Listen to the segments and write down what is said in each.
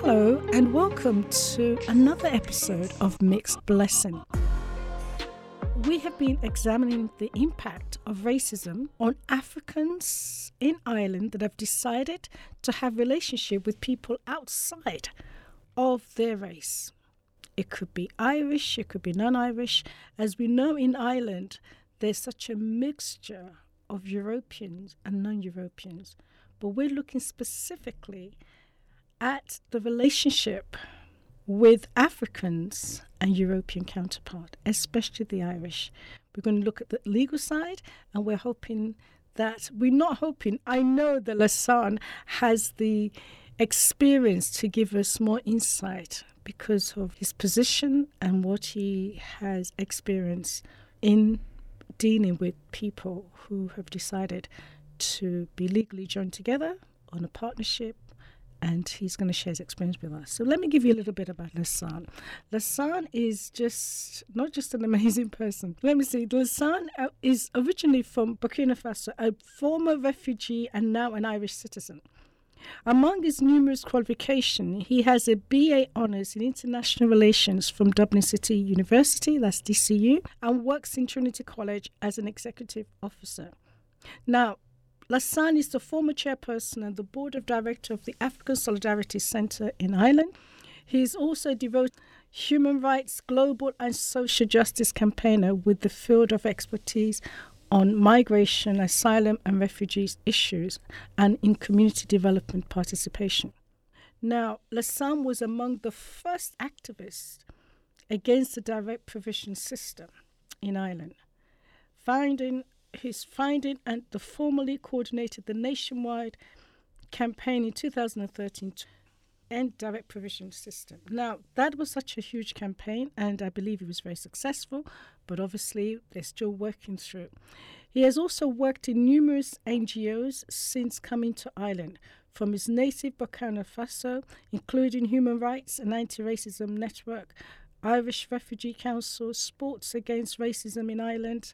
Hello, and welcome to another episode of Mixed Blessing. We have been examining the impact of racism on Africans in Ireland that have decided to have relationship with people outside of their race. It could be Irish, it could be non-Irish. As we know in Ireland, there's such a mixture of Europeans and non-Europeans. But we're looking specifically at the relationship with Africans and European counterpart, especially the Irish. We're going to look at the legal side, and we're hoping that we're not hoping. I know that Lassane has the experience to give us more insight because of his position and what he has experienced in dealing with people who have decided to be legally joined together on a partnership and he's going to share his experience with us. So let me give you a little bit about Lassane. Lassane is just not just an amazing person. Let me see. Lassane uh, is originally from Burkina Faso, a former refugee and now an Irish citizen. Among his numerous qualifications, he has a BA Honours in International Relations from Dublin City University, that's DCU, and works in Trinity College as an executive officer. Now, Lassane is the former chairperson and the board of director of the African Solidarity Centre in Ireland. He is also a devoted human rights, global, and social justice campaigner with the field of expertise on migration, asylum, and refugees issues and in community development participation. Now, Lassane was among the first activists against the direct provision system in Ireland, finding his finding and the formally coordinated the nationwide campaign in 2013 to end direct provision system. Now, that was such a huge campaign, and I believe it was very successful, but obviously they're still working through. He has also worked in numerous NGOs since coming to Ireland, from his native Burkina Faso, including Human Rights and Anti Racism Network, Irish Refugee Council, Sports Against Racism in Ireland,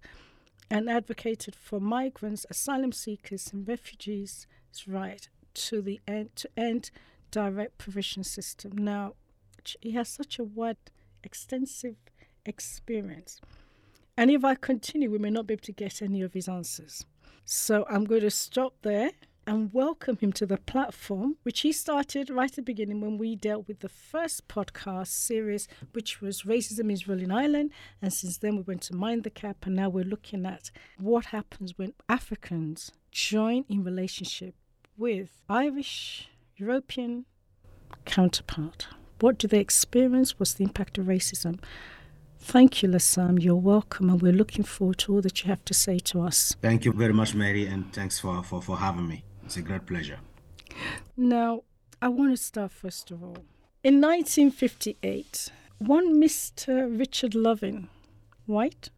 and advocated for migrants, asylum seekers, and refugees' right to the end to end direct provision system. Now, he has such a wide, extensive experience. And if I continue, we may not be able to get any of his answers. So I'm going to stop there and welcome him to the platform, which he started right at the beginning when we dealt with the first podcast series, which was Racism is in Ireland. And since then, we went to Mind the Cap, and now we're looking at what happens when Africans join in relationship with Irish, European counterpart. What do they experience? What's the impact of racism? Thank you, Lassane. You're welcome, and we're looking forward to all that you have to say to us. Thank you very much, Mary, and thanks for, for, for having me. It's a great pleasure. Now, I want to start first of all. In 1958, one Mr. Richard Loving, white,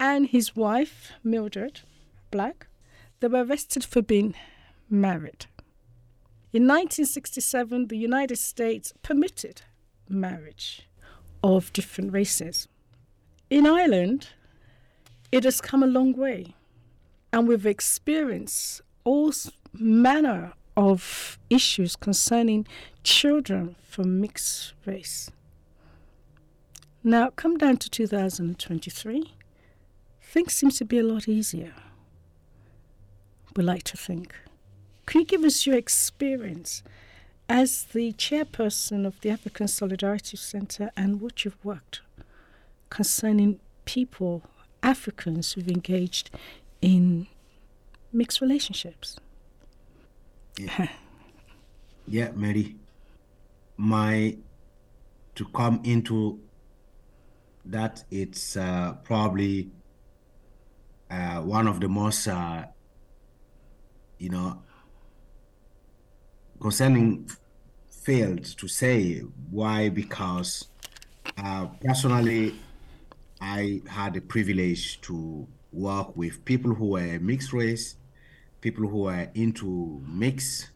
and his wife, Mildred, black, they were arrested for being married. In 1967, the United States permitted marriage of different races. In Ireland, it has come a long way, and we've experienced all manner of issues concerning children from mixed race. Now, come down to 2023, things seem to be a lot easier. We like to think. Can you give us your experience as the chairperson of the African Solidarity Centre and what you've worked concerning people, Africans who've engaged in mixed relationships? Yeah, yeah Mary. My to come into that it's uh, probably uh, one of the most uh, you know concerning failed to say why because uh, personally i had the privilege to work with people who were mixed race people who are into mixed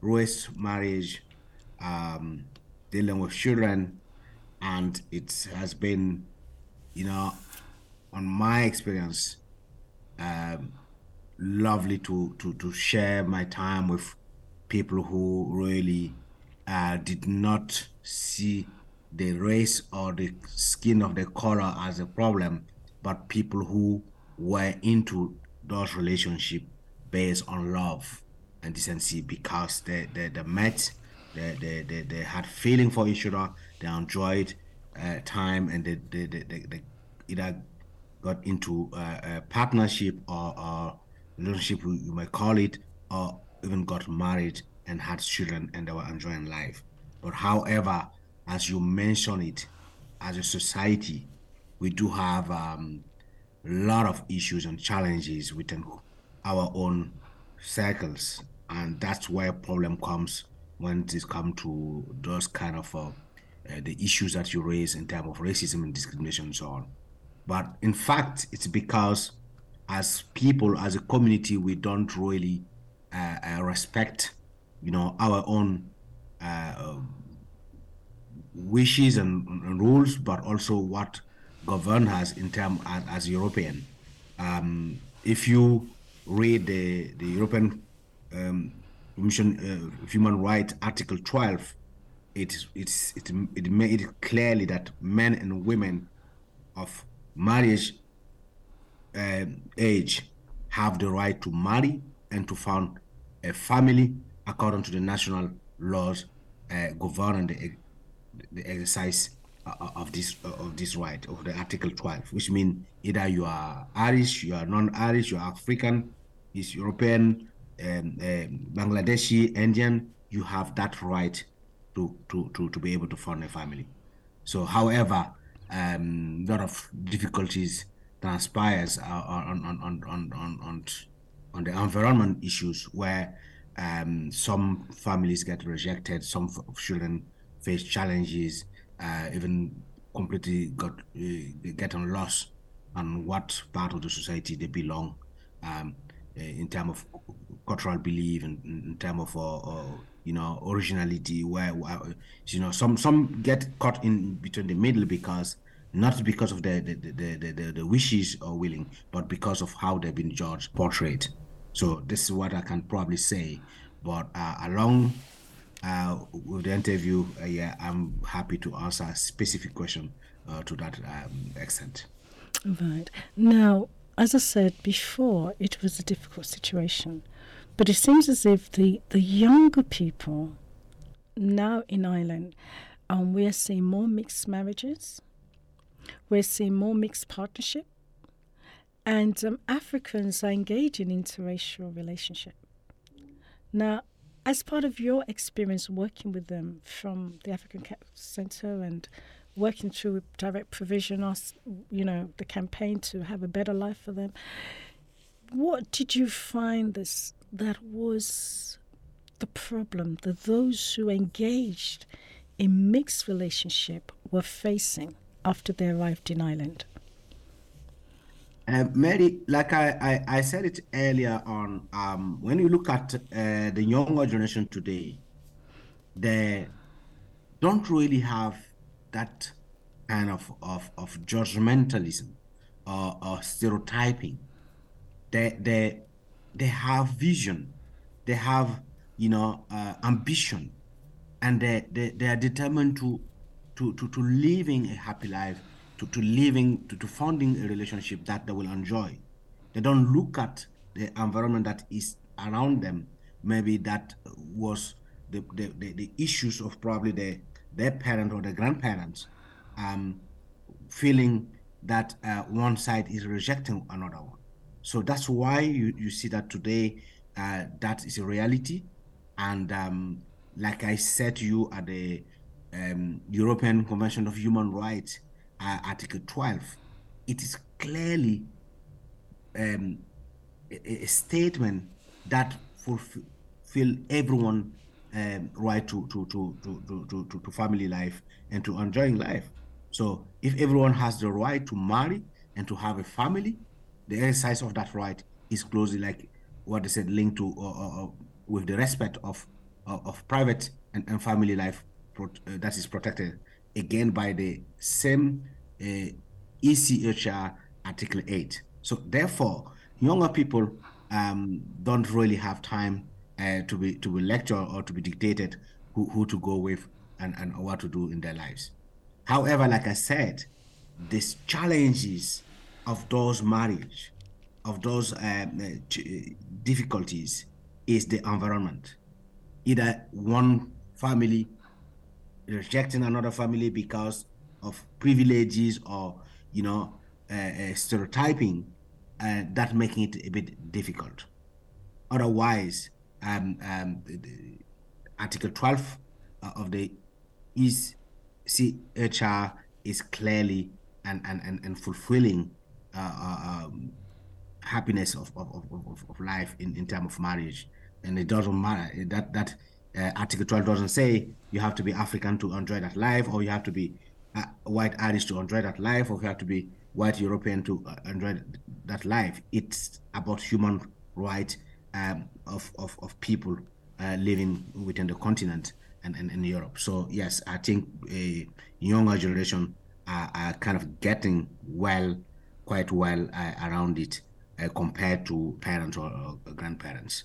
race marriage, um, dealing with children, and it has been, you know, on my experience, um, lovely to, to to share my time with people who really uh, did not see the race or the skin of the color as a problem, but people who were into those relationships based on love and decency because they, they, they met, they, they, they, they had feeling for each other, they enjoyed uh, time, and they, they, they, they, they either got into uh, a partnership or, or relationship, you might call it, or even got married and had children and they were enjoying life. But however, as you mentioned it, as a society, we do have um, a lot of issues and challenges within our own circles, and that's where problem comes when it comes to those kind of uh, uh, the issues that you raise in terms of racism and discrimination and so on. But in fact, it's because as people, as a community, we don't really uh, uh respect, you know, our own uh, wishes and, and, rules, but also what govern us in terms as, as, European. Um, if you read the the European um, Commission uh, Human Rights Article 12, it it's it it made it clearly that men and women of marriage uh, age have the right to marry and to found a family according to the national laws uh, governing the the exercise uh, uh, of this uh, of this right of the Article 12, which means either you are Irish, you are non-Irish, you are African, is European, um, um, Bangladeshi, Indian, you have that right to, to, to, to be able to form a family. So, however, um, a lot of difficulties transpires on, on, on, on, on, on, on the environment issues where um, some families get rejected, some children face challenges, uh, even completely got uh, getting lost on what part of the society they belong um, uh, in terms of cultural belief and in, terms of uh, uh, you know originality where you know some some get caught in between the middle because not because of the the, the, the, the, the wishes or willing but because of how they've been judged portrayed so this is what i can probably say but uh, along uh, with the interview, uh, yeah, I'm happy to answer a specific question uh, to that um, extent. Right. Now, as I said before, it was a difficult situation, but it seems as if the, the younger people now in Ireland, um, we're seeing more mixed marriages, we're seeing more mixed partnership, and um, Africans are engaging in interracial relationship. Now, as part of your experience working with them from the African Center and working through direct provision, us, you know, the campaign to have a better life for them, what did you find this that was the problem that those who engaged in mixed relationship were facing after they arrived in Ireland? Uh, Mary, like I, I, I, said it earlier on, um, when you look at uh, the younger generation today, they don't really have that kind of, of, of judgmentalism or, or stereotyping. They, they, they have vision, they have, you know, uh, ambition, and they, they, they are determined to, to, to, to living a happy life to, to living, to, to founding a relationship that they will enjoy. They don't look at the environment that is around them. Maybe that was the, the, the, the issues of probably the, their parent or their grandparents um, feeling that uh, one side is rejecting another one. So that's why you, you see that today uh, that is a reality. And um, like I said to you at the um, European Convention of Human Rights, uh, Article 12, it is clearly um, a, a, statement that fulfill everyone um, right to to, to, to, to, to, family life and to enjoying life. So if everyone has the right to marry and to have a family, the exercise of that right is closely like what they said linked to uh, uh, with the respect of uh, of private and, and family life uh, that is protected again by the same uh, ECHR Article 8. So therefore, younger people um, don't really have time uh, to be to be lectured or to be dictated who, who to go with and, and what to do in their lives. However, like I said, these challenges of those marriage, of those um, uh, difficulties, is the environment. Either one family rejecting another family because of privileges or you know uh, uh, stereotyping, uh, that making it a bit difficult. Otherwise, um, um, Article 12 uh, of the ECHR is clearly and, and, and, and fulfilling uh, uh, um, happiness of, of, of, of life in, in terms of marriage. And it doesn't matter that that uh, Article 12 doesn't say you have to be African to enjoy that life, or you have to be uh, white Irish to enjoy that life, or you have to be white European to uh, enjoy that life. It's about human right um, of, of, of people uh, living within the continent and, and, and Europe. So yes, I think a younger generation are, are kind of getting well, quite well uh, around it uh, compared to parents or, or, grandparents.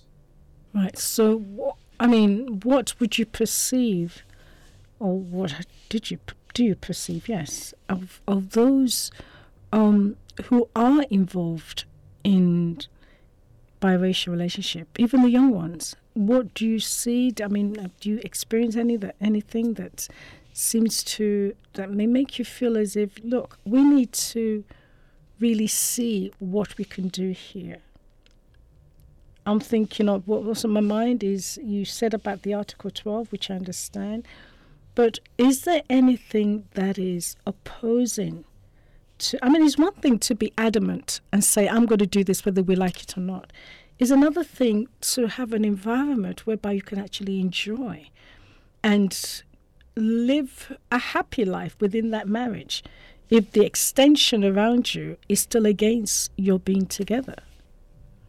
Right. So, I mean, what would you perceive, or what did you do you perceive? Yes, of of those um, who are involved in biracial relationship, even the young ones. What do you see? I mean, uh, do you experience any that anything that seems to that may make you feel as if, look, we need to really see what we can do here. I'm thinking of what was on my mind is you said about the Article 12, which I understand, but is there anything that is opposing to? I mean, it's one thing to be adamant and say, I'm going to do this whether we like it or not. It's another thing to have an environment whereby you can actually enjoy and live a happy life within that marriage if the extension around you is still against your being together.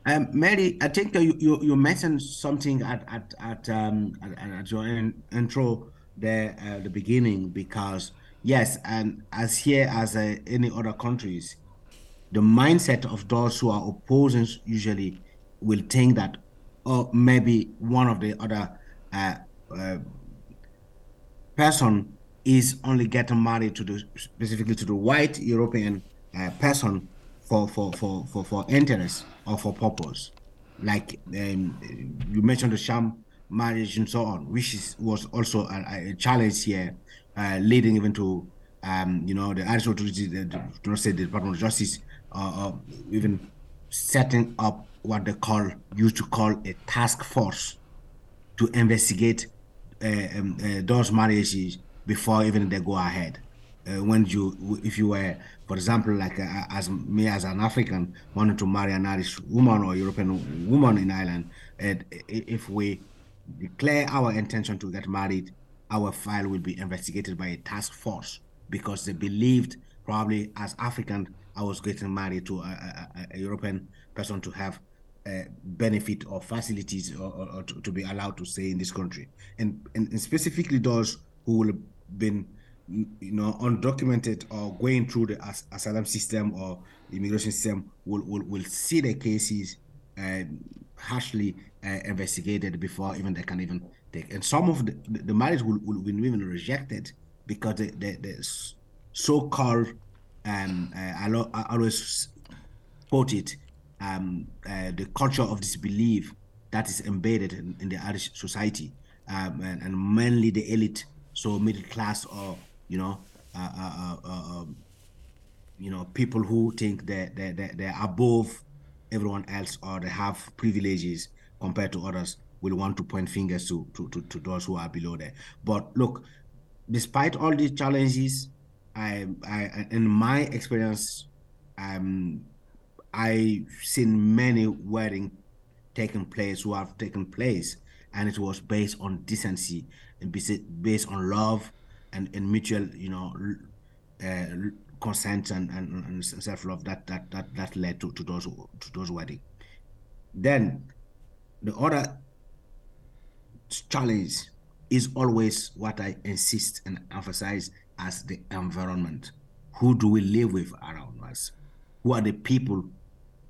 Um, Mary, I think you, you, you mentioned something at at at, um, at, at your intro there at the beginning because yes, and as here as uh, any other countries, the mindset of those who are opposing usually will think that, oh, maybe one of the other uh, uh, person is only getting married to the specifically to the white European uh, person for, for, for, for, for interest or for purpose. Like um, you mentioned the sham marriage and so on, which is, was also a, a challenge here, uh, leading even to um, you know the Irish authorities, the, the, not say the Department of Justice, uh, uh, even setting up what they call used to call a task force to investigate uh, um, uh, those marriages before even they go ahead. Uh, when you, if you were, for example, like uh, as me as an African wanted to marry an Irish woman or European woman in Ireland, if we declare our intention to get married, our file will be investigated by a task force because they believed probably as African I was getting married to a, a, a European person to have uh, benefit or facilities or, or, or to, to, be allowed to stay in this country, and, and, and specifically those who will have been you know undocumented or going through the as- asylum system or immigration system will will, will see the cases uh, harshly uh, investigated before even they can even take. And some of the, the marriage will, will be even rejected because the, the, the so-called um, uh, I, always quote it um, uh, the culture of disbelief that is embedded in, in the Irish society, um, and, and, mainly the elite, so middle class or you know, uh, uh, uh, um, you know, people who think that they, they, they're above everyone else or they have privileges compared to others will want to point fingers to, to, to, to those who are below there. But look, despite all these challenges, I, I in my experience, um, I've seen many weddings taking place who have taken place, and it was based on decency and based on love and, and mutual, you know, uh, consent and, and, and self love that, that that that led to, to those to those weddings. Then, the other challenge is always what I insist and emphasize as the environment. Who do we live with around us? Who are the people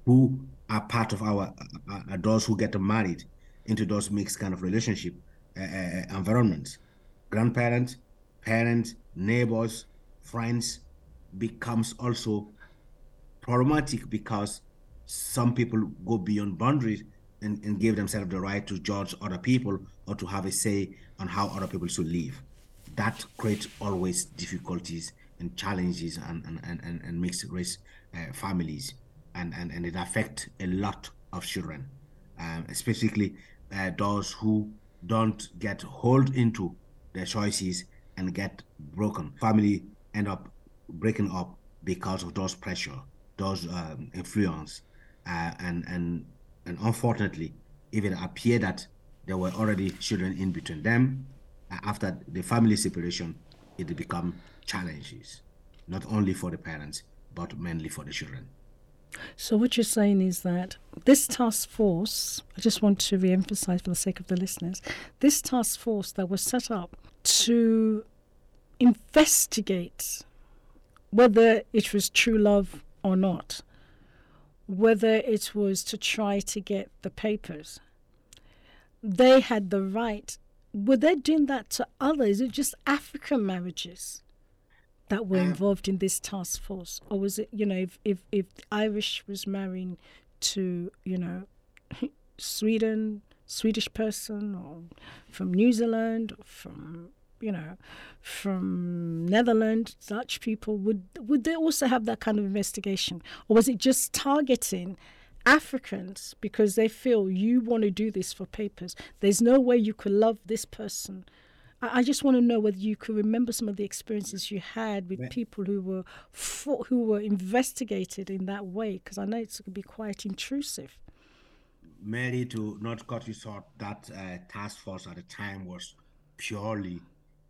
who are part of our uh, uh, those who get married into those mixed kind of relationship uh, environments, grandparents, parents, neighbors, friends, becomes also problematic because some people go beyond boundaries and, and give themselves the right to judge other people or to have a say on how other people should live. That creates always difficulties and challenges and, and, and, and mixed race uh, families and, and, and it affects a lot of children, um, especially uh, those who don't get hold into their choices and get broken. Family end up breaking up because of those pressure, those um, influence, uh, and and and unfortunately, even appeared that there were already children in between them. After the family separation, it become challenges, not only for the parents but mainly for the children. So what you're saying is that this task force, I just want to re-emphasize for the sake of the listeners, this task force that was set up to investigate whether it was true love or not, whether it was to try to get the papers. They had the right. Were they doing that to others? Or just African marriages that were mm. involved in this task force, or was it, you know, if if, if Irish was marrying to, you know, Sweden, Swedish person, or from New Zealand, or from you know, from Netherlands, Dutch people, would would they also have that kind of investigation, or was it just targeting Africans because they feel you want to do this for papers? There's no way you could love this person. I, just want to know whether you could remember some of the experiences you had with people who were for, who were investigated in that way, because I know it's going to be quite intrusive. Mary, to not cut you short, that uh, task force at the time was purely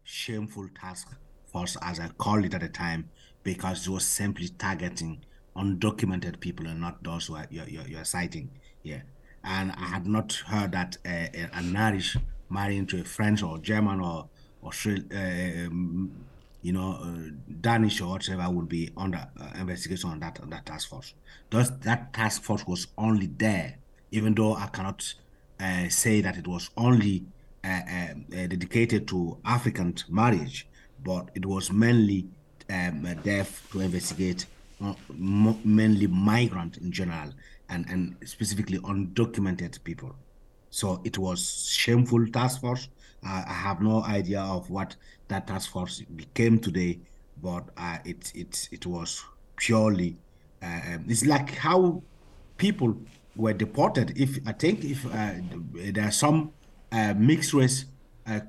shameful task force, as I called it at the time, because it was simply targeting undocumented people and not those who are, you're, you're, you're citing here. And I had not heard that uh, an Irish marrying to a French or German or Australian, uh, um, you know, uh, Danish or whatever would be under uh, investigation on that on that task force. Thus, that task force was only there, even though I cannot uh, say that it was only dedicated to African marriage, but it was mainly um, to investigate mainly migrant in general and, and specifically undocumented people. So it was shameful task force. Uh, I have no idea of what that task force became today, but uh, it it it was purely. Uh, it's like how people were deported. If I think if there are some uh, mixed race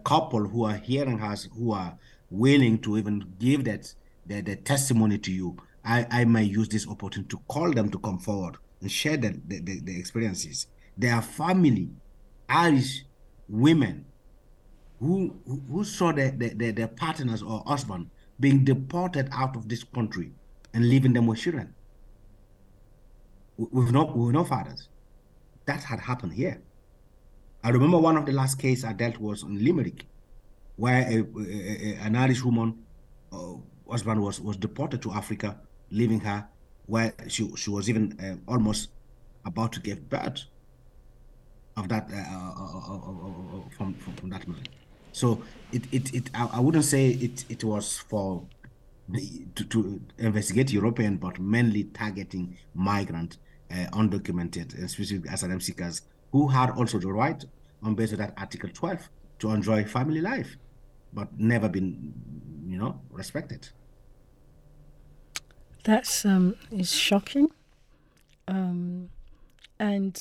couple who are hearing us, who are willing to even give that the testimony to you, I, I may use this opportunity to call them to come forward and share the, the, the, the experiences. Their family, Irish women who who saw their, their, their partners or husband being deported out of this country and leaving them with children with no with no fathers. That had happened here. I remember one of the last cases I dealt was in Limerick, where a, a, an Irish woman uh, husband was was deported to Africa, leaving her where she she was even uh, almost about to give birth of that uh, uh, uh, uh from, from, that man. So it it, it I, I wouldn't say it it was for to, to investigate European, but mainly targeting migrant, undocumented, especially asylum seekers who had also the right on basis of that Article 12 to enjoy family life, but never been, you know, respected. That's um, is shocking, um, and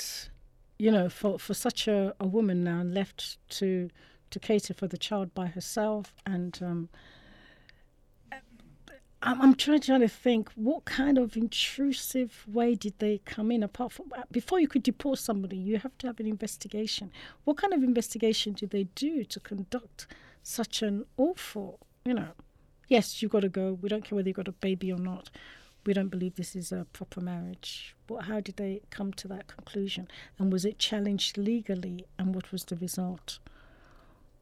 you know, for, for such a, a woman now left to to cater for the child by herself and um, I'm, trying, trying to think what kind of intrusive way did they come in? Apart from uh, before you could deport somebody you have to have an investigation. What kind of investigation do they do to conduct such an awful you know yes you've got to go we don't care whether you've got a baby or not we don't believe this is a proper marriage. But how did they come to that conclusion? And was it challenged legally? And what was the result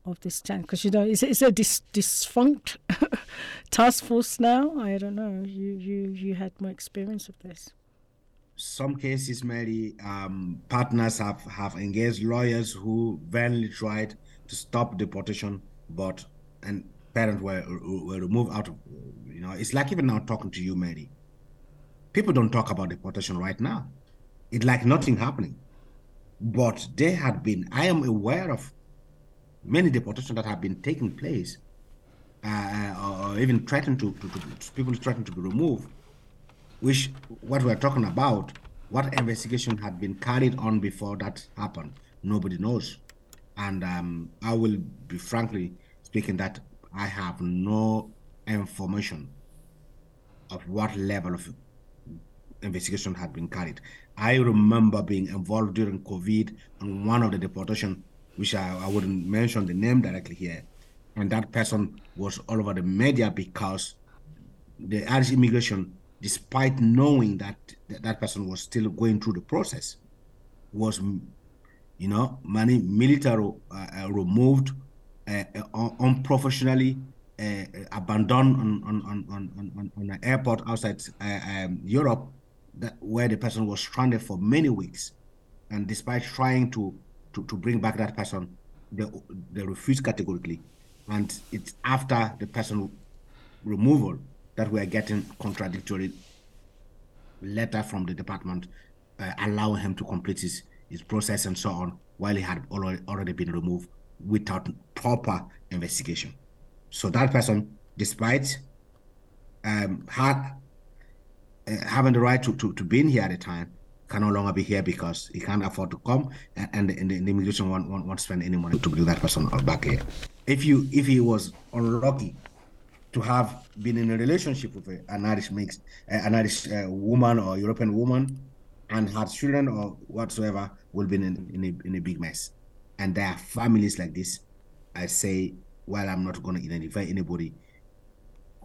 of this tank because you know is, is a dis, defunct task force now i don't know you you you had more experience of this some cases mary um, partners have have engaged lawyers who vainly tried to to stop deportation, but and parents were were removed out of you know it's like even now talking to you, Mary. People don't talk about deportation right now. It's like nothing happening. But there had been, I am aware of many deportations that have been taking place, uh, or even threatened to, to, to people threatened to be removed, which what we're talking about, what investigation had been carried on before that happened, nobody knows. And um, I will be frankly speaking that I have no information of what level of investigation had been carried. I remember being involved during COVID on one of the deportation, which I, I wouldn't mention the name directly here. And that person was all over the media because the Irish immigration, despite knowing that that person was still going through the process, was, you know, manu militari uh, uh, removed, uh, uh unprofessionally uh, abandoned on on, on, on, on, an airport outside uh, um, Europe that where the person was stranded for many weeks, and despite trying to to, to bring back that person, they, they refuse categorically, and it's after the person removal that we are getting contradictory letter from the department uh, allowing him to complete his, his process and so on while he had already, already been removed without proper investigation. So that person, despite um, had uh, having the right to, to, to being here at the time can no longer be here because he can't afford to come and, and, the, the, immigration won't, won't, won't spend any money to bring that person back here. If you if he was unlucky to have been in a relationship with an Irish mixed, an Irish uh, woman or European woman and had children or whatsoever, will be in, in, a, in a big mess. And there are families like this. I say, while I'm not going to identify anybody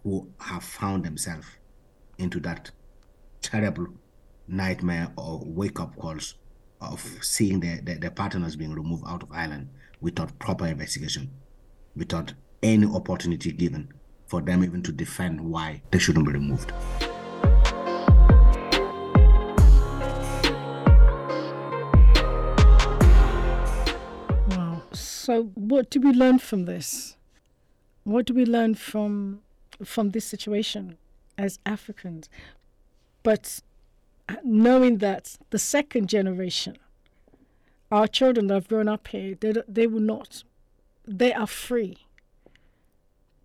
who have found themselves into that terrible nightmare or wake up calls of seeing their, their partners being removed out of Ireland without proper investigation, without any opportunity given for them even to defend why they shouldn't be removed. Wow. So what do we learn from this? What do we learn from from this situation as Africans? But knowing that the second generation, our children that have grown up here, they, they will not, they are free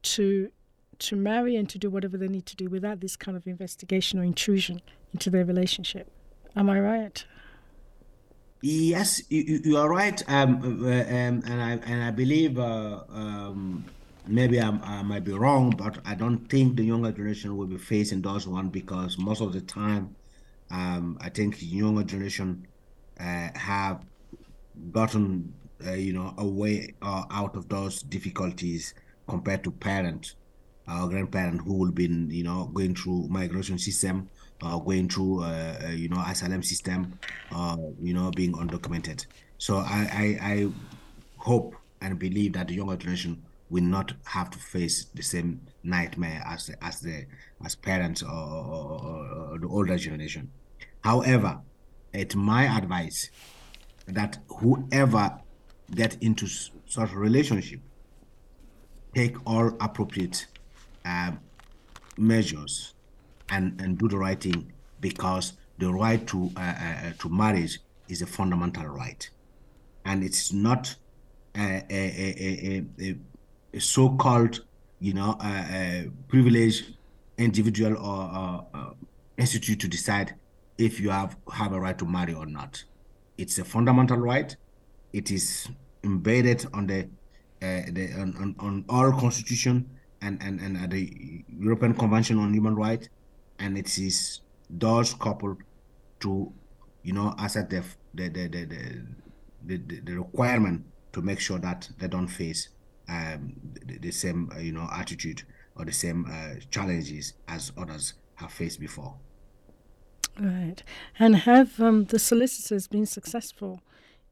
to to marry and to do whatever they need to do without this kind of investigation or intrusion into their relationship. Am I right? Yes, you, you are right, um, uh, um, and I and I believe uh, um, maybe I'm, i might be wrong, but I don't think the younger generation will be facing those one because most of the time, um, I think younger generation uh, have gotten uh, you know away uh, out of those difficulties compared to parents or grandparents who will been you know going through migration system or going through uh, uh, you know asylum system or you know being undocumented. So I, I I hope and believe that the younger generation will not have to face the same nightmare as as the as parents or, or, or the older generation. However, it's my advice that whoever get into such relationship take all appropriate uh, measures and and do the right thing because the right to uh, uh, to marriage is a fundamental right, and it's not a, a, a, a so-called, you know, a, privileged individual or, institute to decide if you have have a right to marry or not. It's a fundamental right. It is embedded on the uh, the on, on, on our constitution and and and the European Convention on Human Rights, and it is those coupled to, you know, accept the the the the, the, the requirement to make sure that they don't face um, the, the, same uh, you know attitude or the same uh, challenges as others have faced before. Right, and have um, the solicitors been successful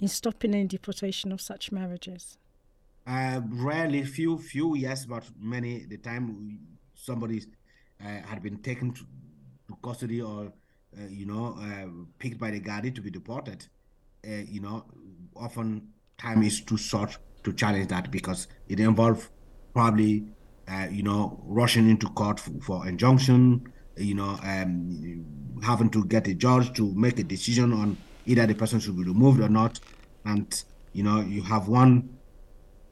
in stopping any deportation of such marriages? Uh, rarely, few, few, yes, but many. The time somebody uh, had been taken to, to custody or uh, you know uh, picked by the guardian to be deported, uh, you know, often time is too short to challenge that because it involves probably, uh, you know, rushing into court for, for injunction, you know, um, having to get a judge to make a decision on either the person should be removed or not. And, you know, you have one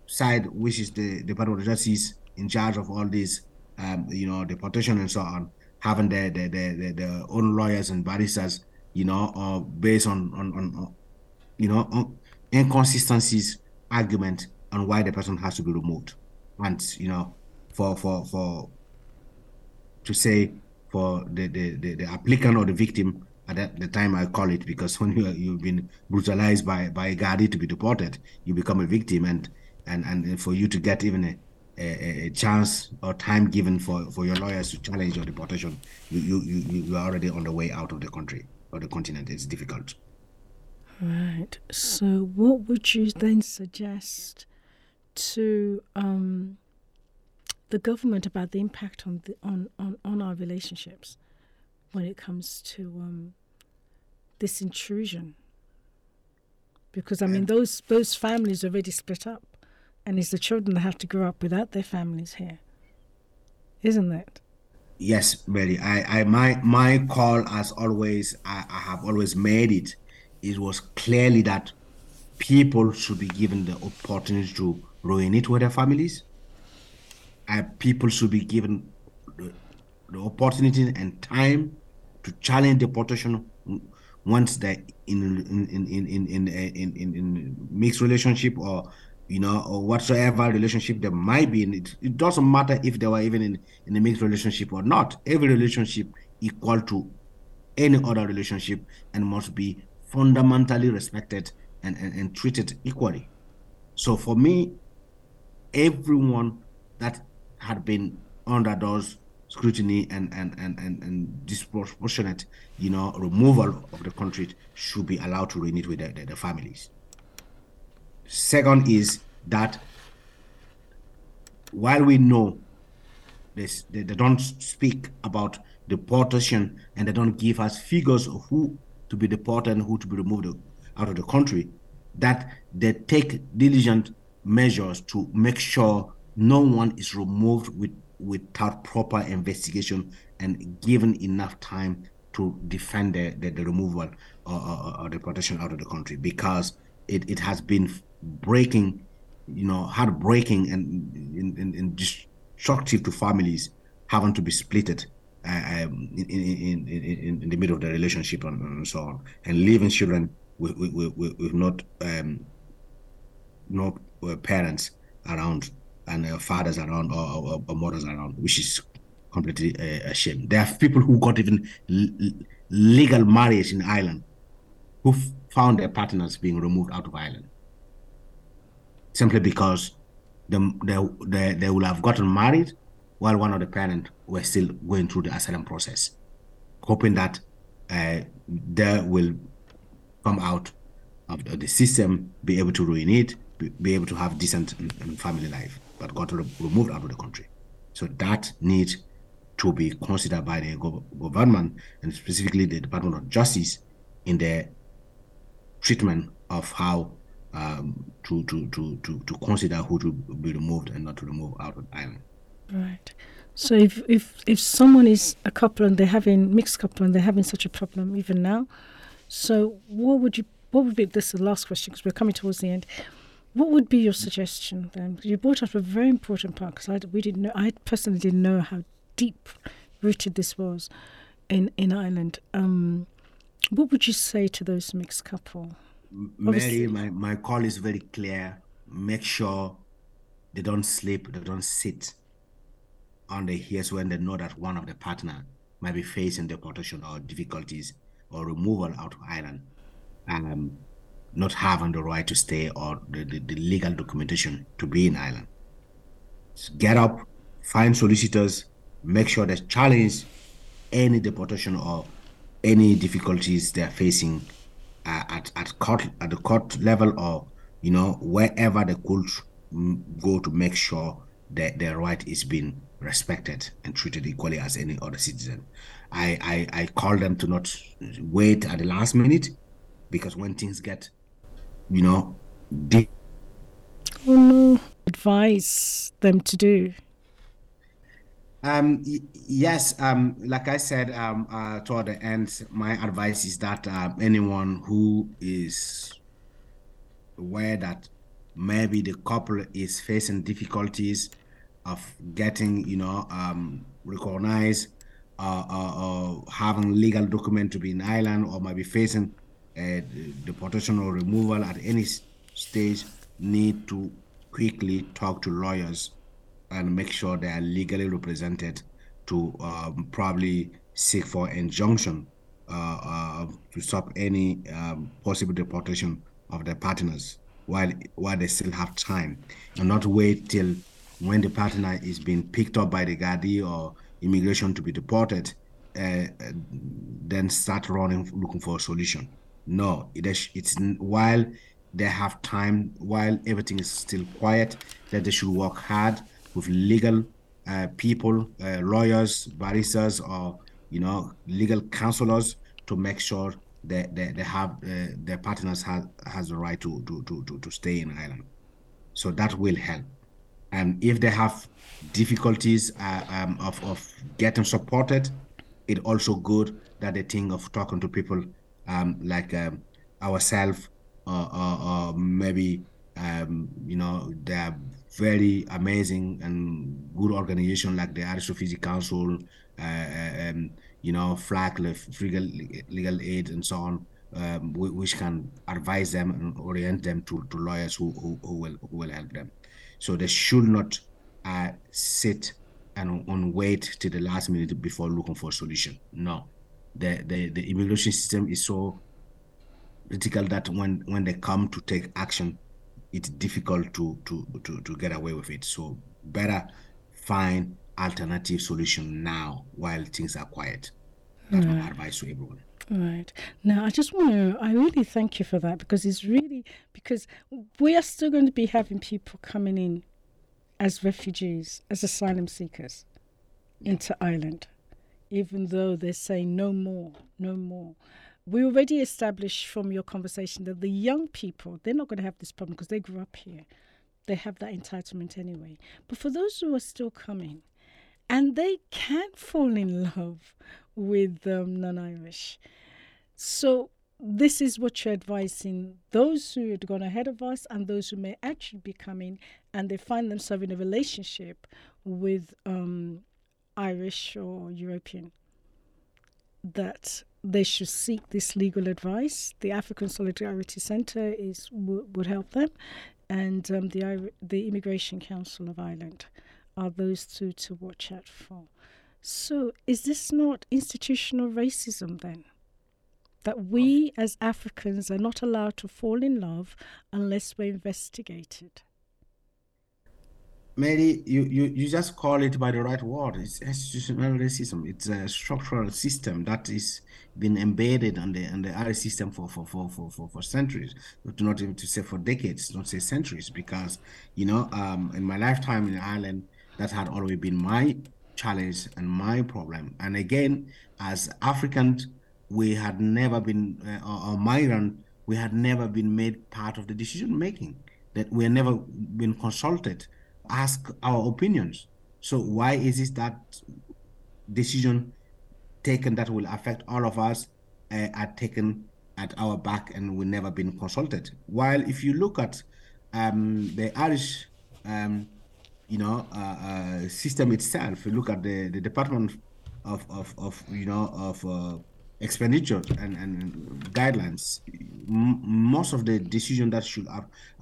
side, which is the Department of Justice in charge of all these, um, you know, deportation and so on, having their, their, their, their, their own lawyers and barristers, you know, uh, based on, on, on, you know, on inconsistencies argument on why the person has to be removed. And, you know, for, for, for, to say for the, the, the, the applicant or the victim at that, the time I call it because when you you've been brutalized by by a Gardaí to be deported, you become a victim, and and and for you to get even a, a, a chance or time given for, for your lawyers to challenge your deportation, you, you you you are already on the way out of the country or the continent. It's difficult. Right. So, what would you then suggest to um, the government about the impact on the on, on, on our relationships when it comes to um, this intrusion? Because I mean, those those families are already split up, and it's the children that have to grow up without their families here, isn't it? Yes, Mary. I, I my my call as always, I, I have always made it. It was clearly that people should be given the opportunity to reunite with their families. Uh, people should be given the, the opportunity and time to challenge deportation once they're in in in in in in, in, in, mixed relationship or you know or whatsoever relationship they might be in it, it doesn't matter if they were even in in a mixed relationship or not every relationship equal to any other relationship and must be fundamentally respected and, and, and treated equally so for me everyone that had been under those scrutiny and and, and, and, and disproportionate, you know, removal of the country should be allowed to reunite with the, the, the families. Second is that while we know this, they, they don't speak about deportation and they don't give us figures of who to be deported and who to be removed out of the country, that they take diligent measures to make sure no one is removed with without proper investigation and given enough time to defend the, the, the removal or, or, or, the protection out of the country. Because it, it has been breaking, you know, heartbreaking and in, in destructive to families having to be splitted. uh, um, in, in, in, in, the middle of the relationship and, and so on, and leaving children with, with, with, with not um, no uh, parents around and uh, fathers around or, or, or, mothers around, which is completely uh, a shame. There are people who got even legal marriage in Ireland who found their partners being removed out of Ireland simply because they, they, they will have gotten married while one of the parents were still going through the asylum process, hoping that uh, they will come out of the, the, system, be able to ruin it, be, able to have decent family life but got removed out of the country. So that needs to be considered by the government and specifically the Department of Justice in their treatment of how um, to, to, to, to, to consider who to be removed and not to remove out of Ireland. Right. So if, if if someone is a couple and they're having mixed couple and they're having such a problem even now, so what would you what would be this is the last question because we're coming towards the end. What would be your suggestion then? You brought up a very important part because I we didn't know. I personally didn't know how deep rooted this was in in Ireland. Um, what would you say to those mixed couple? Mary, my, my call is very clear. Make sure they don't sleep, they don't sit on the heels when they know that one of the partner might be facing deportation or difficulties or removal out of Ireland. Um, not having the right to stay or the, the, the legal documentation to be in Ireland. So get up, find solicitors, make sure they challenge any deportation or any difficulties they're facing uh, at, at court at the court level or you know wherever they could go to make sure that their right is being respected and treated equally as any other citizen. I, I, I call them to not wait at the last minute because when things get you know, deep. going to advise them to do? Um, y- yes, um, like I said um, uh, toward the end, my advice is that uh, anyone who is aware that maybe the couple is facing difficulties of getting, you know, um, recognized uh, uh, uh, having legal document to be in Ireland or maybe facing deportation or removal at any stage need to quickly talk to lawyers and make sure they are legally represented to um, probably seek for injunction uh, uh, to stop any um, possible deportation of their partners while while they still have time and not wait till when the partner is being picked up by the Gardaí or immigration to be deported, uh, then start running looking for a solution. No, it is, it's while they have time, while everything is still quiet, that they should work hard with legal uh, people, uh, lawyers, barristers, or you know, legal counselors to make sure that they, they have their partners has has the right to, to to to stay in Ireland. So that will help. And if they have difficulties uh, um, of, of getting supported, it also good that they think of talking to people um, like um, ourselves or, or, or, maybe um, you know they're very amazing and good organization like the Refugee Council, uh, uh um, you know, FLAC, legal, legal aid, and so on, um, which can advise them and orient them to, to lawyers who, who, who will who will help them. So they should not uh, sit and on wait till the last minute before looking for a solution. No, the the, the immigration system is so critical that when when they come to take action, it's difficult to to to, to get away with it. So better find alternative solution now while things are quiet. That's right. my advice to everyone. Right. Now, I just want to, I really thank you for that because it's really, because we are still going to be having people coming in as refugees, as asylum seekers into Ireland, even though they're saying no more, no more. We already established from your conversation that the young people, they're not going to have this problem because they grew up here. They have that entitlement anyway. But for those who are still coming, and they can't fall in love with um, non Irish. So, this is what you're advising those who had gone ahead of us and those who may actually be coming and they find themselves in a relationship with um, Irish or European that they should seek this legal advice. The African Solidarity Centre is w- would help them, and um, the the Immigration Council of Ireland are those two to watch out for. So, is this not institutional racism then? that we as Africans are not allowed to fall in love unless we're investigated. Mary, you, you, you just call it by the right word. It's institutional racism. It's a structural system that is been embedded on the on the Irish system for for, for, for, for, for centuries, not even to say for decades, not say centuries, because you know, um, in my lifetime in Ireland, that had always been my challenge and my problem. And again, as Africans we had never been, uh, or migrant, we had never been made part of the decision making, that we had never been consulted, ask our opinions. So why is it that decision taken that will affect all of us uh, are taken at our back and we never been consulted? While if you look at um, the Irish, um, you know, uh, uh, system itself, you look at the, the Department of, of, of you know, of uh, expenditure and, and guidelines, m- most of the decision that should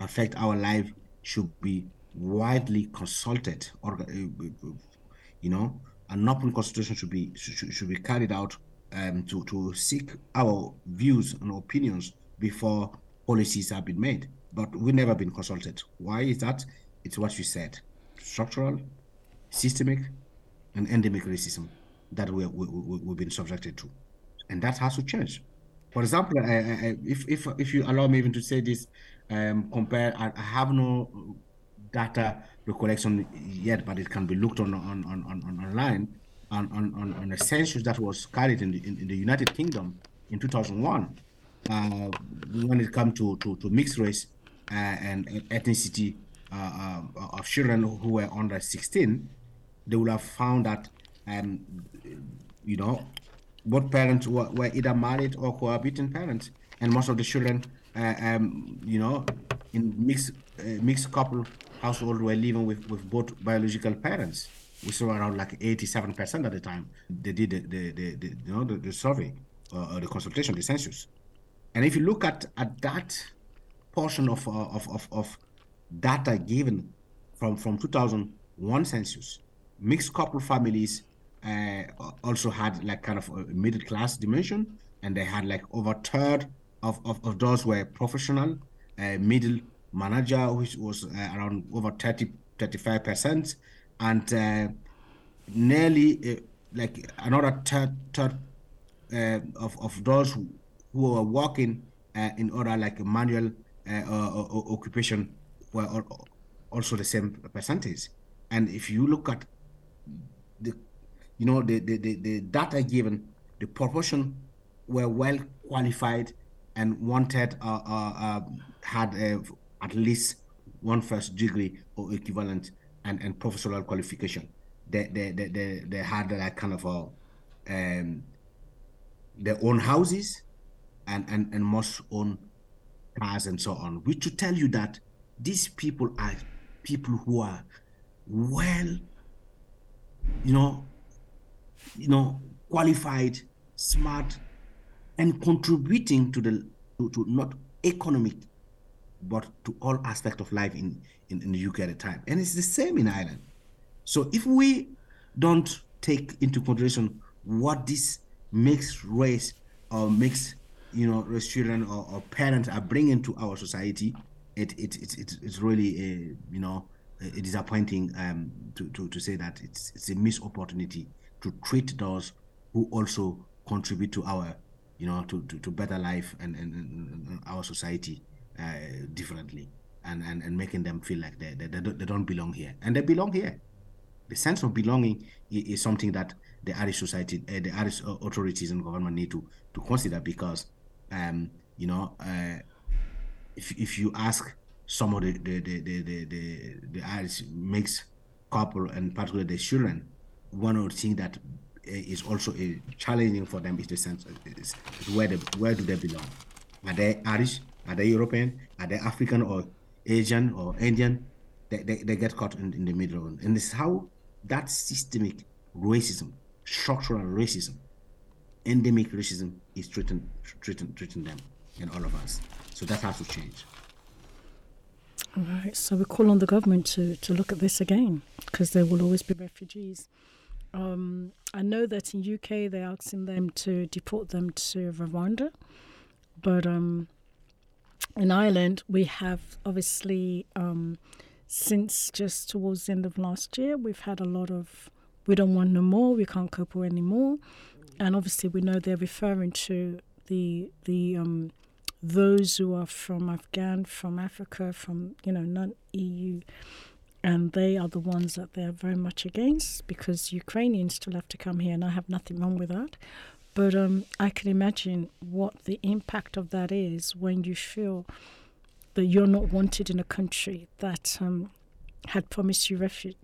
affect our life should be widely consulted or uh, you know an open consultation should be should, should be carried out um, to to seek our views and opinions before policies have been made. But we've never been consulted. Why is that? It's what you said structural systemic and endemic racism that we, we, we, we've been subjected to and that has to change. For example, if if if you allow me even to say this, um, compare, I, I have no data recollection yet, but it can be looked on on on, on online on, on, on a census that was carried in the, in, in the United Kingdom in 2001 uh, when it comes to, to, to mixed race uh, and ethnicity uh, uh, of children who were under 16, they would have found that, um, you know, both parents were, were either married or cohabiting parents, and most of the children, uh, um, you know, in mixed uh, mixed couple household were living with, with both biological parents. We saw around like 87% at the time they did the, the, the, the you know the, the survey or the consultation, the census. And if you look at, at that portion of, uh, of, of, of data given from, from 2001 census, mixed couple families uh, also had like kind of a middle class dimension, and they had like over third of, of, of those were professional, uh, middle manager, which was uh, around over 30, 35 percent, and uh, nearly uh, like another third, third uh, of, of those who, were working in other like manual occupation were also the same percentage. And if you look at the you know, the, the, the, the data given, the proportion were well qualified and wanted uh, uh, uh, had uh, at least one first degree or equivalent and, and professional qualification. They, they, they, they, they had that kind of a, um, their own houses and, and, and most own cars and so on, which to tell you that these people are people who are well, you know, you know, qualified, smart, and contributing to the to, to not economic, but to all aspect of life in, in, in the UK at the time. And it's the same in Ireland. So if we don't take into consideration what this mixed race or mixed, you know, race children or, or parents are bringing to our society, it, it, it, it it's really, a, you know, a disappointing um, to, to, to say that it's, it's a missed opportunity to treat those who also contribute to our, you know, to, to, to better life and, and, and our society uh, differently and, and, and making them feel like they, they, they don't belong here. And they belong here. The sense of belonging is, is something that the Irish society, uh, the Irish authorities and government need to, to consider because, um, you know, uh, if, if you ask some of the, the, the, the, the, the Irish mixed couple and particularly the children, one of the things that eh, also a eh, challenging for them is the sense is, is where they, where do they belong? Are they Irish? Are they European? Are they African or Asian or Indian? They, they, they get caught in, in the middle. And it's how that systemic racism, structural racism, endemic racism is treating, treating, treating them and all of us. So that has to change. All right. So we call on the government to, to look at this again because there will always be refugees um, I know that in UK they're asking them to deport them to Rwanda, but um, in Ireland we have obviously um, since just towards the end of last year we've had a lot of we don't want no more, we can't cope with anymore, and obviously we know they're referring to the the um, those who are from Afghan, from Africa, from you know non EU and they are the ones that they're very much against because Ukrainians still have to come here, and I have nothing wrong with that. But um, I can imagine what the impact of that is when you feel that you're not wanted in a country that um, had promised you refuge.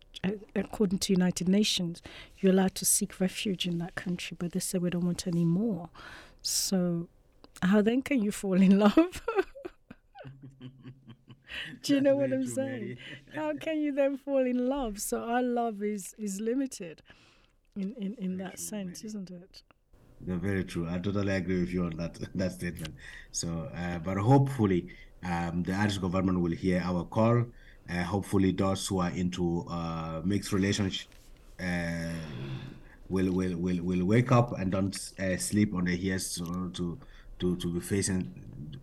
According to United Nations, you're allowed to seek refuge in that country, but they say we don't want any more. So, how then can you fall in love? Do you know what I'm saying? How can you then fall in love? So our love is is limited in, in, in that true, sense, Mary. isn't it? Yeah, very true. I totally agree with you on that that statement. So, uh, but hopefully, um, the Irish government will hear our call. Uh, hopefully, those who are into uh, mixed relationship uh, will will will will wake up and don't uh, sleep on the heels so to to to be facing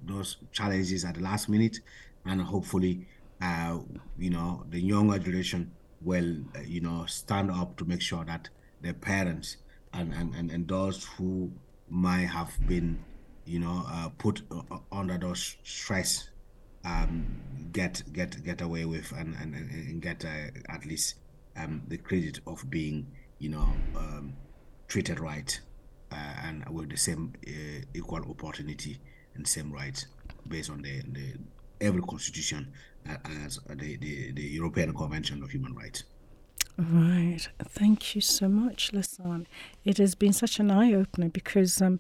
those challenges at the last minute and hopefully, uh, you know, the younger generation will, uh, you know, stand up to make sure that their parents and, and, and, and those who might have been, you know, uh, put uh, under those stress um, get get get away with and and, and get uh, at least um, the credit of being, you know, um, treated right and with the same uh, equal opportunity and same rights based on the, the every constitution as the, the, the European Convention of Human Rights. Right. Thank you so much, Lassane. It has been such an eye opener because um,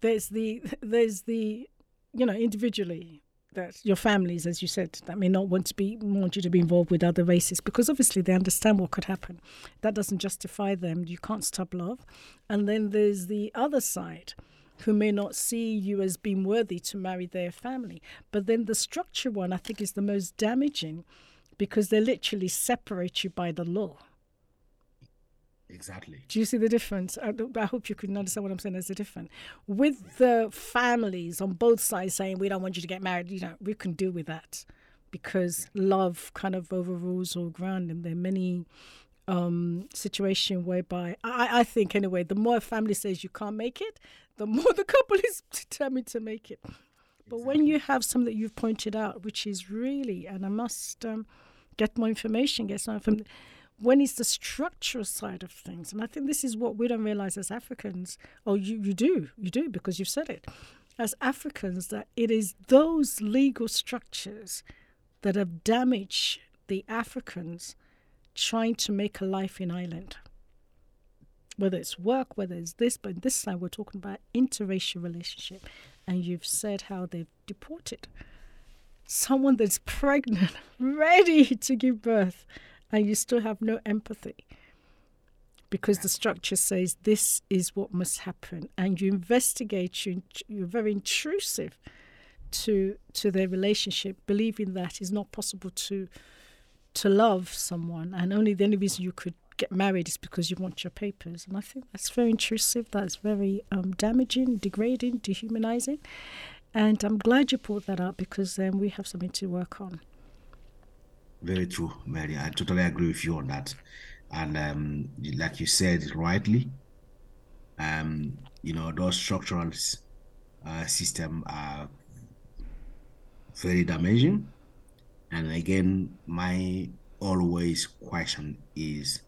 there's the there's the you know individually that your families, as you said, that may not want to be want you to be involved with other races because obviously they understand what could happen. That doesn't justify them. You can't stop love. And then there's the other side who may not see you as being worthy to marry their family. But then the structure one I think is the most damaging because they literally separate you by the law. Exactly. Do you see the difference? I, I, hope you can understand what I'm saying. There's a difference with the families on both sides saying we don't want you to get married. You know, we can deal with that because love kind of overrules all ground, and there are many um situation whereby I, I think anyway the more a family says you can't make it the more the couple is determined to make it but exactly. when you have something that you've pointed out which is really and i must um, get more information get some from when it's the structural side of things. And I think this is what we don't realize as Africans, or you, you do, you do because you've said it, as Africans, that it is those legal structures that have damaged the Africans trying to make a life in Ireland. Whether it's work, whether it's this, but this time we're talking about interracial relationship. And you've said how they've deported someone that's pregnant, ready to give birth and you still have no empathy because the structure says this is what must happen. And you investigate you, you're very intrusive to to their relationship believing that it's not possible to to love someone. And only the only reason you could get married is because you want your papers. And i think that's very intrusive. That's very um, damaging degrading dehumanizing. And i'm glad you brought that up because then we have something to work on very true, Mary. I totally agree with you on that. And um, like you said rightly, um, you know, those structural uh, system are very damaging. And again, my always question is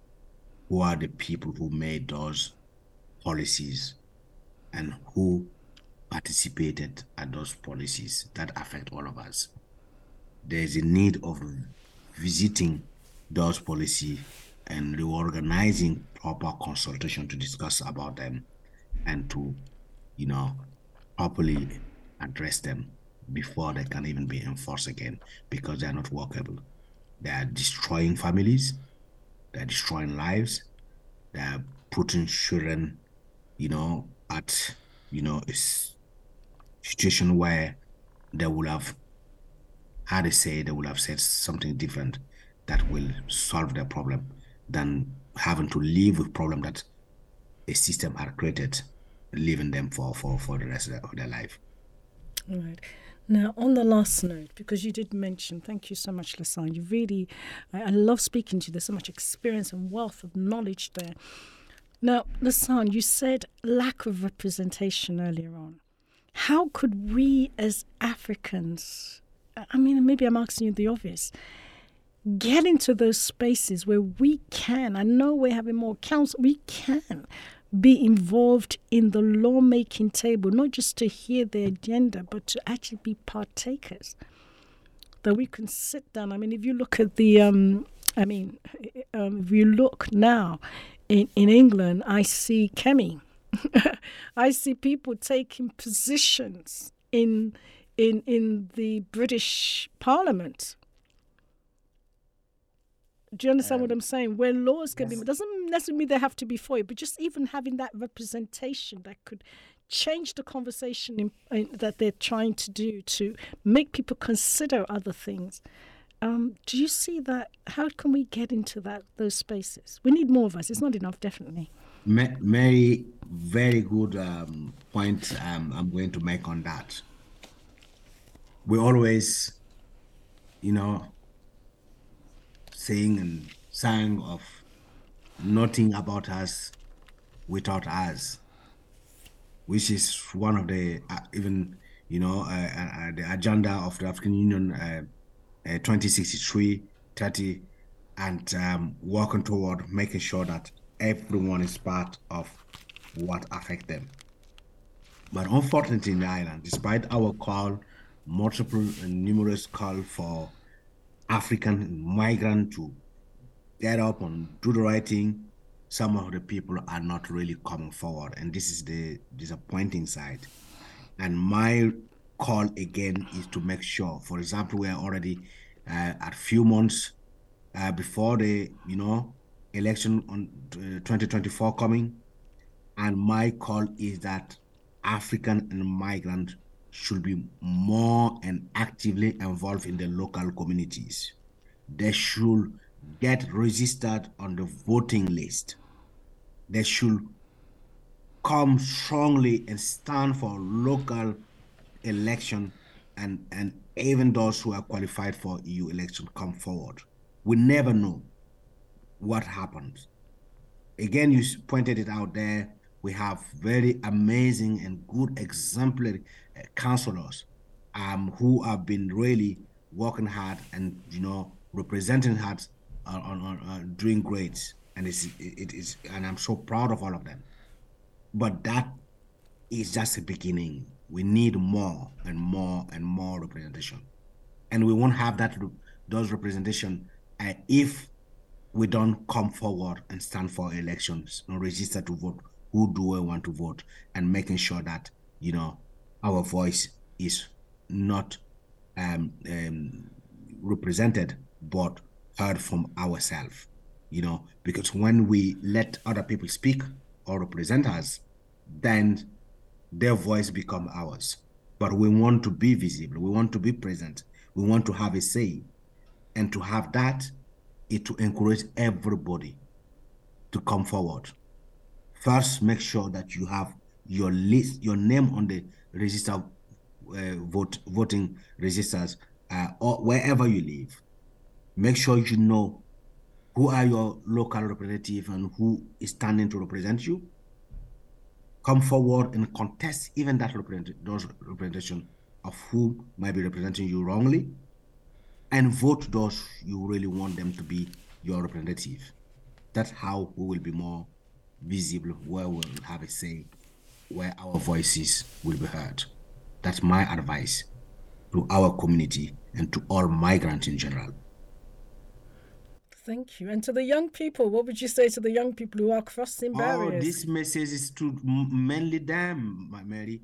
who are the people who made those policies and who participated at those policies that affect all of us? There's a need of visiting those policy and reorganizing proper consultation to discuss about them and to, you know, properly address them before they can even be enforced again because they are not workable. They are destroying families, they are destroying lives, they are putting children, you know, at, you know, a situation where they will have had they say they would have said something different that will solve their problem than having to live with problem that a system had created, leaving them for, for, for the rest of their, life. All right. Now, on the last note, because you did mention, thank you so much, Lassane. You really, I, I, love speaking to you. There's so much experience and wealth of knowledge there. Now, Lassane, you said lack of representation earlier on. How could we as Africans I mean, maybe I'm asking you the obvious. Get into those spaces where we can. I know we're having more council. We can be involved in the lawmaking table, not just to hear the agenda, but to actually be partakers. That we can sit down. I mean, if you look at the, um, I mean, um, if you look now in, in England, I see Kemi. I see people taking positions in in in the British Parliament. Do you understand um, what I'm saying? Where laws can yes. be doesn't necessarily mean they have to be for you, but just even having that representation that could change the conversation in, in, that they're trying to do to make people consider other things. Um, do you see that? How can we get into that those spaces? We need more of us. It's not enough, definitely. Mary, very good um, point. Um, I'm going to make on that we always, you know, saying and sang of nothing about us without us, which is one of the uh, even you know uh, uh, the agenda of the African Union uh, uh, 2063 30 and um, working toward making sure that everyone is part of what affect them. But unfortunately in the island, despite our call multiple and numerous call for African migrant to get up and do the right thing, some of the people are not really coming forward. And this is the disappointing side. And my call again is to make sure, for example, we are already uh, at few months uh, before the, you know, election on uh, 2024 coming. And my call is that African and migrant should be more and actively involved in the local communities. They should get registered on the voting list. They should come strongly and stand for local election and, and even those who are qualified for EU election come forward. We never know what happens. Again, you pointed it out there. We have very amazing and good exemplary uh, counselors um, who have been really working hard and you know representing hard on, on, on doing great, and it's it is, and I'm so proud of all of them. But that is just a beginning. We need more and more and more representation, and we won't have that those representation uh, if we don't come forward and stand for elections and register to vote. Who do we want to vote, and making sure that you know our voice is not um, um, represented, but heard from ourselves, you know, because when we let other people speak or represent us, then their voice become ours. But we want to be visible, we want to be present, we want to have a say. And to have that, is to encourage everybody to come forward. First, make sure that you have your list, your name on the register, uh, vote voting registers, uh, or wherever you live make sure you know who are your local representative and who is standing to represent you. Come forward and contest even that represent- those representation of who might be representing you wrongly, and vote those you really want them to be your representative. That's how we will be more visible, where we'll have a say, where our voices will be heard. That's my advice to our community and to all migrants in general. Thank you. And to the young people, what would you say to the young people who are crossing barriers? Oh, this message is to mainly them, my Mary.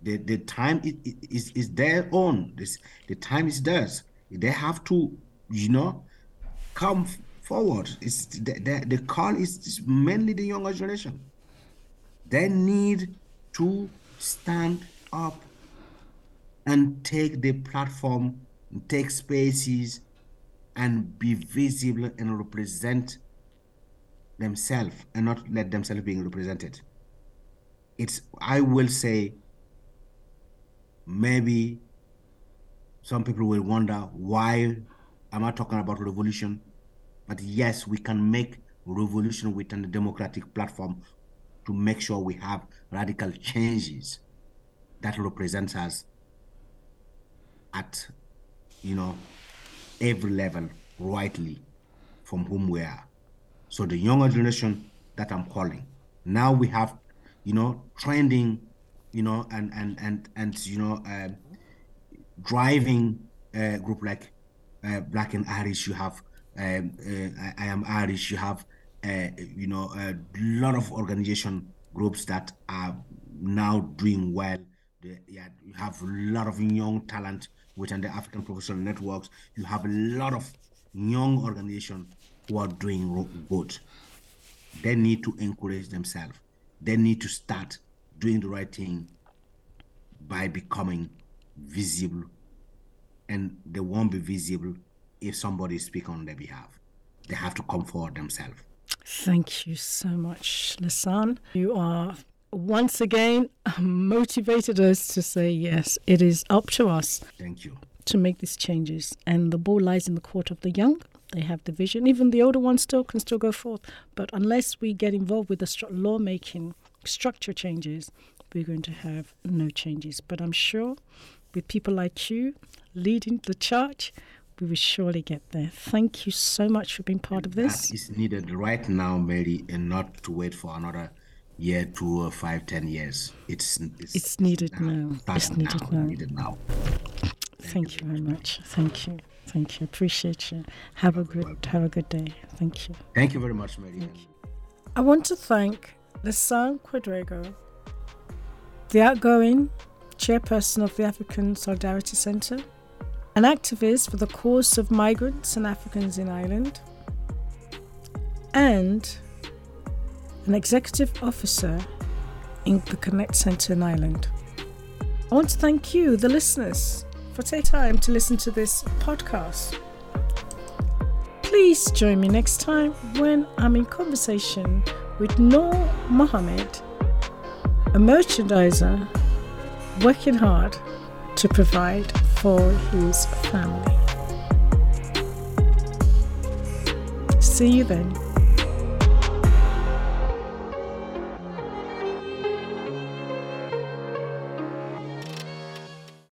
The the time is is, is their own. This the time is theirs. They have to, you know, come forward. It's the, the, the call is mainly the younger generation. They need to stand up and take the platform, take spaces, and be visible and represent themselves and not let themselves being represented. It's I will say maybe some people will wonder why am I talking about revolution? But yes, we can make revolution within the democratic platform to make sure we have radical changes that represents us at you know every level rightly from whom we are. So the younger generation that I'm calling. Now we have, you know, trending, you know, and and and and you know, uh, driving a group like uh, Black and Irish. You have um, uh, I, I, am Irish. You have, Uh, you know, a lot of organization groups that are now doing well. They, yeah, you have a lot of young talent within the African professional networks. You have a lot of young organizations who are doing good. They need to encourage themselves. They need to start doing the right thing by becoming visible. And they won't be visible if somebody speak on their behalf. They have to come forward themselves. Thank you so much, Lassane. You are once again motivated us to say, yes, it is up to us. Thank you. To make these changes. And the ball lies in the court of the young. They have the vision. Even the older ones still can still go forth. But unless we get involved with the stru- lawmaking structure changes, we're going to have no changes. But I'm sure with people like you leading the charge, we will surely get there. Thank you so much for being part of this. That is needed right now, Mary, and not to wait for another year, two or five, ten years. It's it's, it's needed now. now. It's needed now. now. Needed now. Thank you very much. Thank you. Thank you. Appreciate you. Have a good have a good day. Thank you. Thank you very much, Mary. I want to thank Lassane Ouedraogo, the outgoing chairperson of the African Solidarity Centre, an activist for the cause of migrants and Africans in Ireland, and an executive officer in the Connect Centre in Ireland. I want to thank you, the listeners, for taking time to listen to this podcast. Please join me next time when I'm in conversation with Noor Mohammed, a merchandiser working hard to provide for his family. See you then.